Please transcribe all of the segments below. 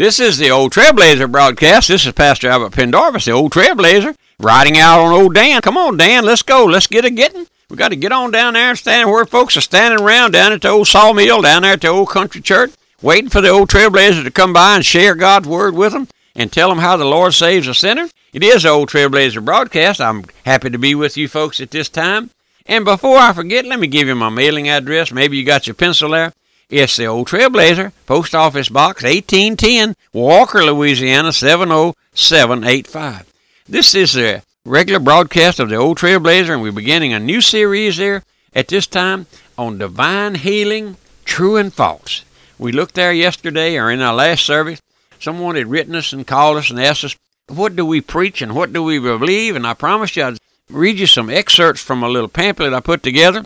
This is the Old Trailblazer broadcast. This is Pastor Albert Pendarvis, the Old Trailblazer, riding out on old Dan. Come on, Dan, let's go. Let's get a getting. We got to get on down there and stand where folks are standing around down at the old sawmill, down there at the old country church, waiting for the old Trailblazer to come by and share God's word with them and tell them how the Lord saves a sinner. It is the Old Trailblazer broadcast. I'm happy to be with you folks at this time. And before I forget, let me give you my mailing address. Maybe you got your pencil there. It's the Old Trailblazer, Post Office Box 1810, Walker, Louisiana 70785. This is a regular broadcast of the Old Trailblazer, and we're beginning a new series there at this time on divine healing, true and false. We looked there yesterday or in our last service. Someone had written us and called us and asked us, What do we preach and what do we believe? And I promised you I'd read you some excerpts from a little pamphlet I put together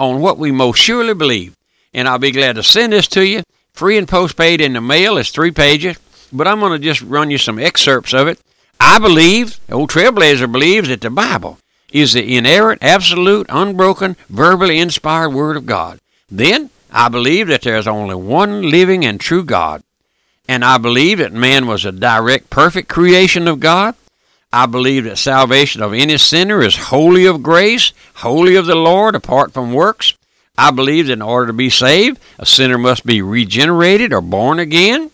on what we most surely believe and I'll be glad to send this to you. Free and postpaid in the mail. It's three pages, but I'm going to just run you some excerpts of it. I believe, old Trailblazer believes that the Bible is the inerrant, absolute, unbroken, verbally inspired Word of God. Then, I believe that there's only one living and true God. And I believe that man was a direct, perfect creation of God. I believe that salvation of any sinner is wholly of grace, wholly of the Lord, apart from works. I believe that in order to be saved, a sinner must be regenerated or born again,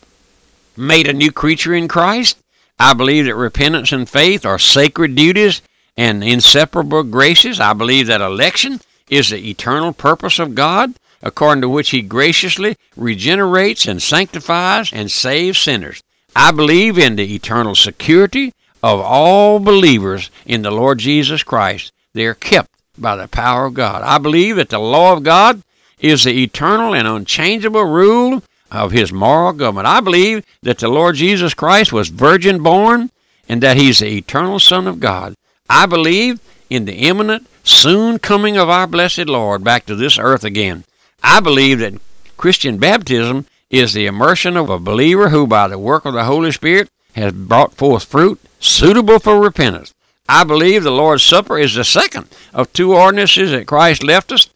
made a new creature in Christ. I believe that repentance and faith are sacred duties and inseparable graces. I believe that election is the eternal purpose of God, according to which He graciously regenerates and sanctifies and saves sinners. I believe in the eternal security of all believers in the Lord Jesus Christ. They are kept by the power of God. I believe that the law of God is the eternal and unchangeable rule of his moral government. I believe that the Lord Jesus Christ was virgin born and that he's the eternal Son of God. I believe in the imminent, soon coming of our blessed Lord back to this earth again. I believe that Christian baptism is the immersion of a believer who, by the work of the Holy Spirit, has brought forth fruit suitable for repentance. I believe the Lord's Supper is the second of two ordinances that Christ left us,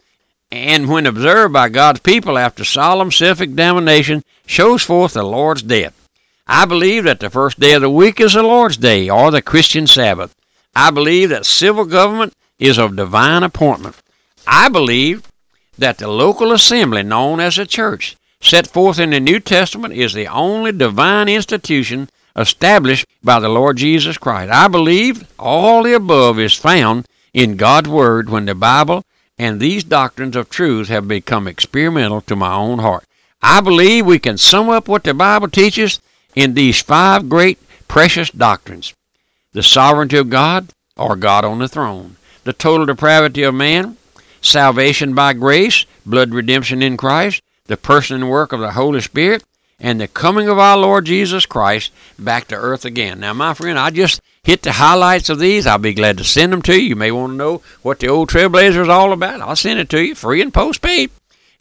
and when observed by God's people after solemn self examination, shows forth the Lord's death. I believe that the first day of the week is the Lord's Day, or the Christian Sabbath. I believe that civil government is of divine appointment. I believe that the local assembly, known as a church, set forth in the New Testament, is the only divine institution established by the Lord Jesus Christ. I believe all the above is found in God's Word when the Bible and these doctrines of truth have become experimental to my own heart. I believe we can sum up what the Bible teaches in these five great precious doctrines. The sovereignty of God, or God on the throne, the total depravity of man, salvation by grace, blood redemption in Christ, the person and work of the Holy Spirit, and the coming of our Lord Jesus Christ back to earth again. Now, my friend, I just hit the highlights of these. I'll be glad to send them to you. You may want to know what the old Trailblazer is all about. I'll send it to you free and postpaid,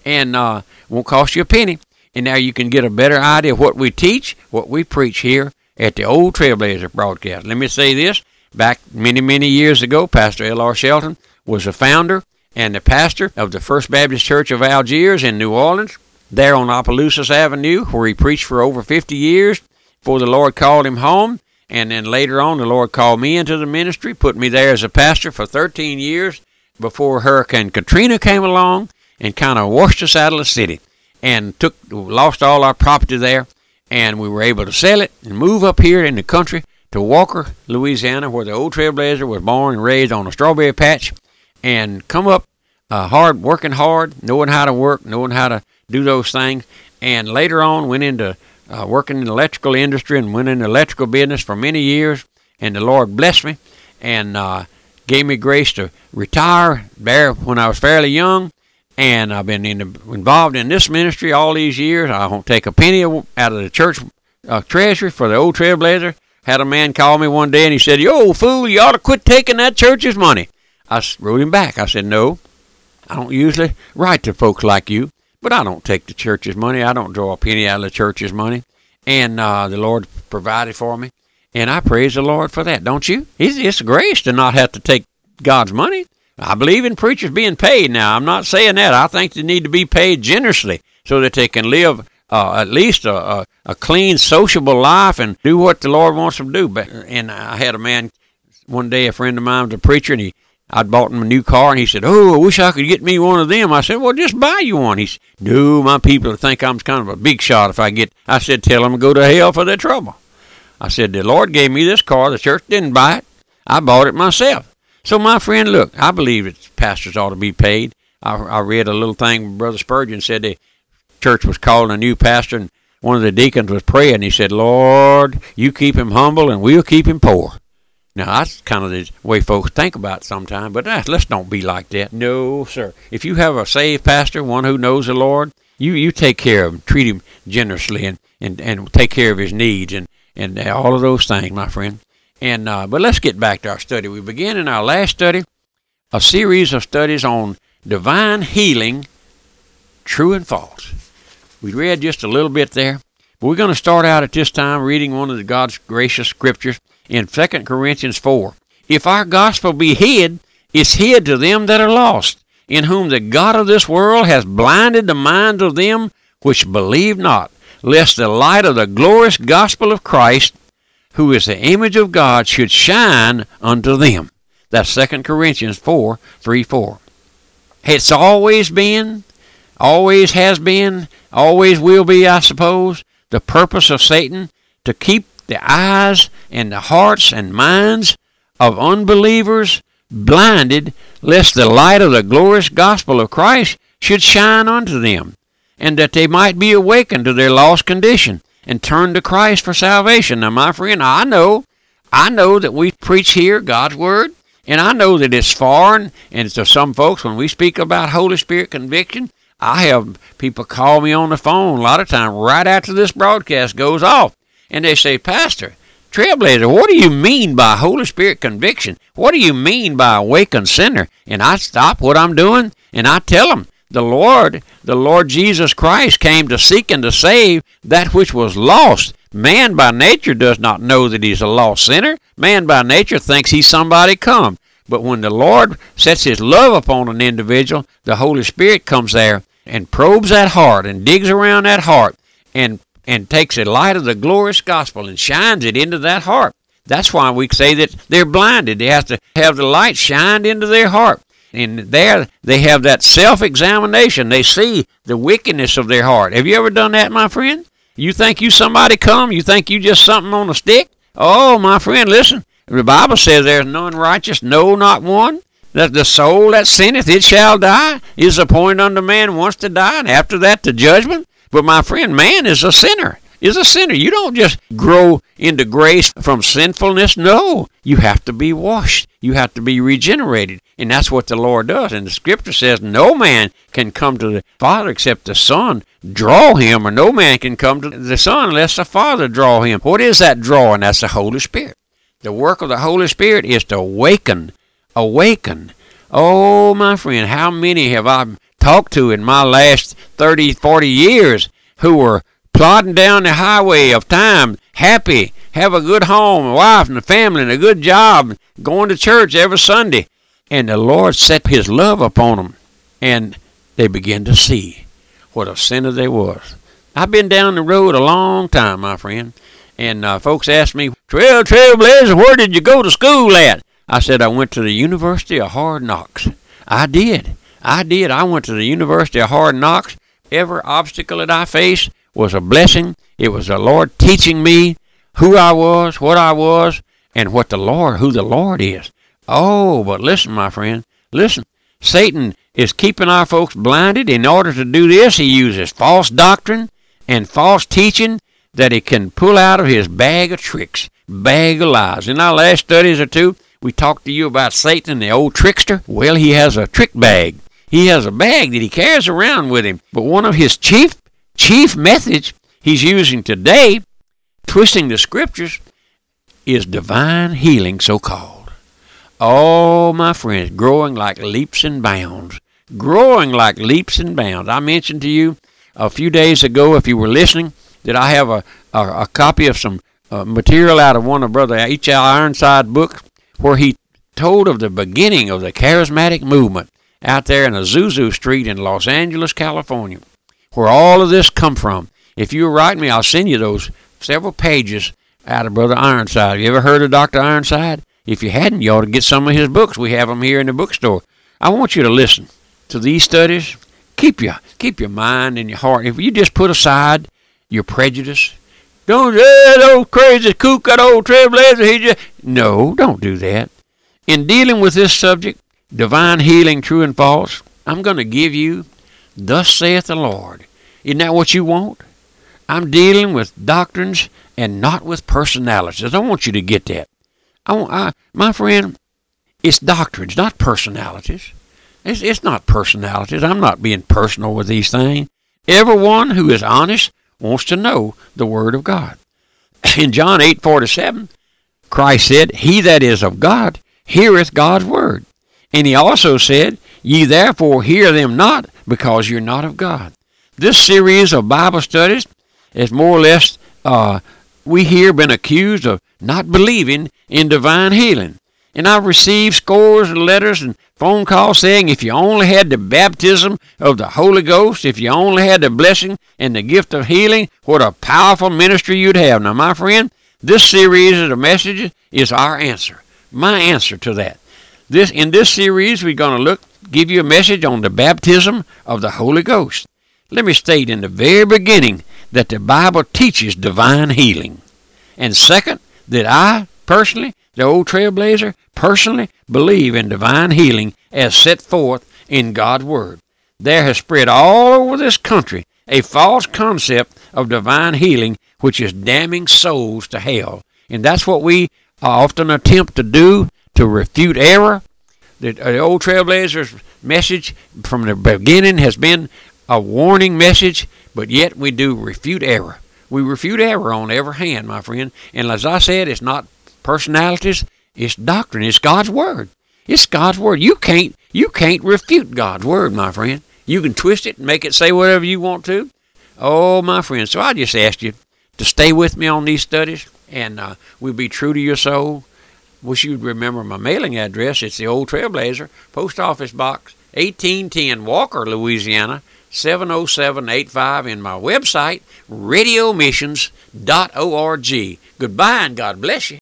and uh, won't cost you a penny. And now you can get a better idea of what we teach, what we preach here at the old Trailblazer broadcast. Let me say this. Back many, many years ago, Pastor L.R. Shelton was the founder and the pastor of the First Baptist Church of Algiers in New Orleans there on Opelousas Avenue, where he preached for over 50 years before the Lord called him home. And then later on, the Lord called me into the ministry, put me there as a pastor for 13 years before Hurricane Katrina came along and kind of washed us out of the city and took lost all our property there. And we were able to sell it and move up here in the country to Walker, Louisiana, where the old Trailblazer was born and raised on a strawberry patch, and come up uh, hard, working hard, knowing how to work, knowing how to do those things. And later on, went into uh, working in the electrical industry and went in the electrical business for many years. And the Lord blessed me and uh, gave me grace to retire there when I was fairly young. And I've been in the, involved in this ministry all these years. I won't take a penny out of the church uh, treasury for the old trailblazer. Had a man call me one day and he said, "You old fool, you ought to quit taking that church's money." I wrote him back. I said, "No, I don't usually write to folks like you. But I don't take the church's money. I don't draw a penny out of the church's money. And uh, the Lord provided for me. And I praise the Lord for that, don't you? It's, it's grace to not have to take God's money. I believe in preachers being paid now. I'm not saying that. I think they need to be paid generously so that they can live uh, at least a, a, a clean, sociable life and do what the Lord wants them to do. But, and I had a man one day, a friend of mine was a preacher, and he I'd bought him a new car, and he said, "Oh, I wish I could get me one of them." I said, "Well, just buy you one." He said, "No, my people think I'm kind of a big shot if I get." I said, "Tell them to go to hell for their trouble." I said, "The Lord gave me this car. The church didn't buy it. I bought it myself." So, my friend, look, I believe that pastors ought to be paid. I, I read a little thing. Brother Spurgeon said the church was calling a new pastor, and one of the deacons was praying. He said, "Lord, you keep him humble, and we'll keep him poor." Now that's kind of the way folks think about sometimes, but uh, let's don't be like that. No, sir. If you have a saved pastor, one who knows the Lord, you, you take care of him, treat him generously, and, and, and take care of his needs, and, and all of those things, my friend. And uh, but let's get back to our study. We began in our last study a series of studies on divine healing, true and false. We read just a little bit there, but we're going to start out at this time reading one of the God's gracious scriptures in 2 Corinthians 4. If our gospel be hid, it's hid to them that are lost, in whom the God of this world has blinded the minds of them which believe not, lest the light of the glorious gospel of Christ, who is the image of God, should shine unto them. That's 2 Corinthians 4 3 4. It's always been, always has been, always will be, I suppose, the purpose of Satan to keep the eyes and the hearts and minds of unbelievers blinded, lest the light of the glorious gospel of Christ should shine unto them, and that they might be awakened to their lost condition and turn to Christ for salvation. Now, my friend, I know, I know that we preach here God's Word, and I know that it's foreign, and to some folks, when we speak about Holy Spirit conviction, I have people call me on the phone a lot of time right after this broadcast goes off and they say, Pastor, Trailblazer, what do you mean by Holy Spirit conviction? What do you mean by awakened sinner? And I stop what I'm doing and I tell them, the Lord, the Lord Jesus Christ came to seek and to save that which was lost. Man by nature does not know that he's a lost sinner. Man by nature thinks he's somebody come. But when the Lord sets his love upon an individual, the Holy Spirit comes there and probes that heart and digs around that heart and and takes the light of the glorious gospel and shines it into that heart. That's why we say that they're blinded. They have to have the light shined into their heart. And there they have that self examination. They see the wickedness of their heart. Have you ever done that, my friend? You think you somebody come? You think you just something on a stick? Oh, my friend, listen. The Bible says there's none righteous, no, not one. That the soul that sinneth, it shall die. Is appointed unto man once to die, and after that the judgment. But my friend, man is a sinner. Is a sinner. You don't just grow into grace from sinfulness. No, you have to be washed. You have to be regenerated. And that's what the Lord does. And the scripture says no man can come to the Father except the Son draw him, or no man can come to the Son unless the Father draw him. What is that drawing? That's the Holy Spirit. The work of the Holy Spirit is to awaken, awaken. Oh, my friend, how many have I talked to in my last 30, 40 years who were plodding down the highway of time, happy, have a good home, a wife and a family, and a good job, going to church every Sunday. And the Lord set His love upon them, and they began to see what a sinner they was. I've been down the road a long time, my friend, and uh, folks ask me, Trail Trailblazer, where did you go to school at? I said I went to the University of Hard Knocks. I did. I did. I went to the University of Hard Knocks. Every obstacle that I faced was a blessing. It was the Lord teaching me who I was, what I was, and what the Lord, who the Lord is. Oh, but listen, my friend, listen. Satan is keeping our folks blinded. In order to do this, he uses false doctrine and false teaching that he can pull out of his bag of tricks, bag of lies. In our last studies or two, we talked to you about Satan, the old trickster. Well, he has a trick bag. He has a bag that he carries around with him. But one of his chief chief methods he's using today, twisting the scriptures, is divine healing, so called. Oh, my friends, growing like leaps and bounds. Growing like leaps and bounds. I mentioned to you a few days ago, if you were listening, that I have a, a, a copy of some uh, material out of one of Brother H.L. Ironside books where he told of the beginning of the charismatic movement out there in Azusa Street in Los Angeles, California, where all of this come from. If you write me, I'll send you those several pages out of Brother Ironside. Have you ever heard of Dr. Ironside? If you hadn't, you ought to get some of his books. We have them here in the bookstore. I want you to listen to these studies. Keep your keep your mind and your heart. If you just put aside your prejudice, don't that old crazy kook, that old trailblazer. He just no, don't do that. In dealing with this subject, divine healing, true and false, I'm going to give you, thus saith the Lord. Isn't that what you want? I'm dealing with doctrines and not with personalities. I want you to get that. I, want, I my friend, it's doctrines, not personalities. It's, it's not personalities. I'm not being personal with these things. Everyone who is honest wants to know the Word of God. In John 8:47, Christ said, "He that is of God heareth God's word." And he also said, "Ye therefore hear them not, because you're not of God." This series of Bible studies is more or less uh, we here been accused of not believing in divine healing. And I've received scores of letters and phone calls saying if you only had the baptism of the Holy Ghost, if you only had the blessing and the gift of healing, what a powerful ministry you'd have. Now, my friend, this series of messages is our answer. My answer to that. This in this series we're going to look give you a message on the baptism of the Holy Ghost. Let me state in the very beginning that the Bible teaches divine healing. And second, that I personally the old trailblazer, personally believe in divine healing as set forth in God's Word. There has spread all over this country a false concept of divine healing which is damning souls to hell. And that's what we often attempt to do to refute error. The, uh, the old trailblazer's message from the beginning has been a warning message, but yet we do refute error. We refute error on every hand, my friend. And as I said, it's not personalities. It's doctrine. It's God's word. It's God's word. You can't you can't refute God's word, my friend. You can twist it and make it say whatever you want to. Oh, my friend. So I just ask you to stay with me on these studies, and uh, we'll be true to your soul. Wish you'd remember my mailing address. It's the Old Trailblazer, Post Office Box, 1810, Walker, Louisiana, 70785, and my website, radiomissions.org. Goodbye, and God bless you.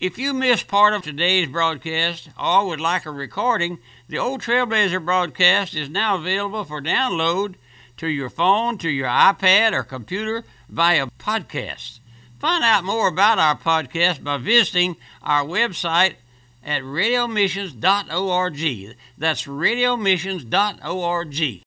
If you missed part of today's broadcast or would like a recording, the Old Trailblazer broadcast is now available for download to your phone, to your iPad, or computer via podcast. Find out more about our podcast by visiting our website at radiomissions.org. That's radiomissions.org.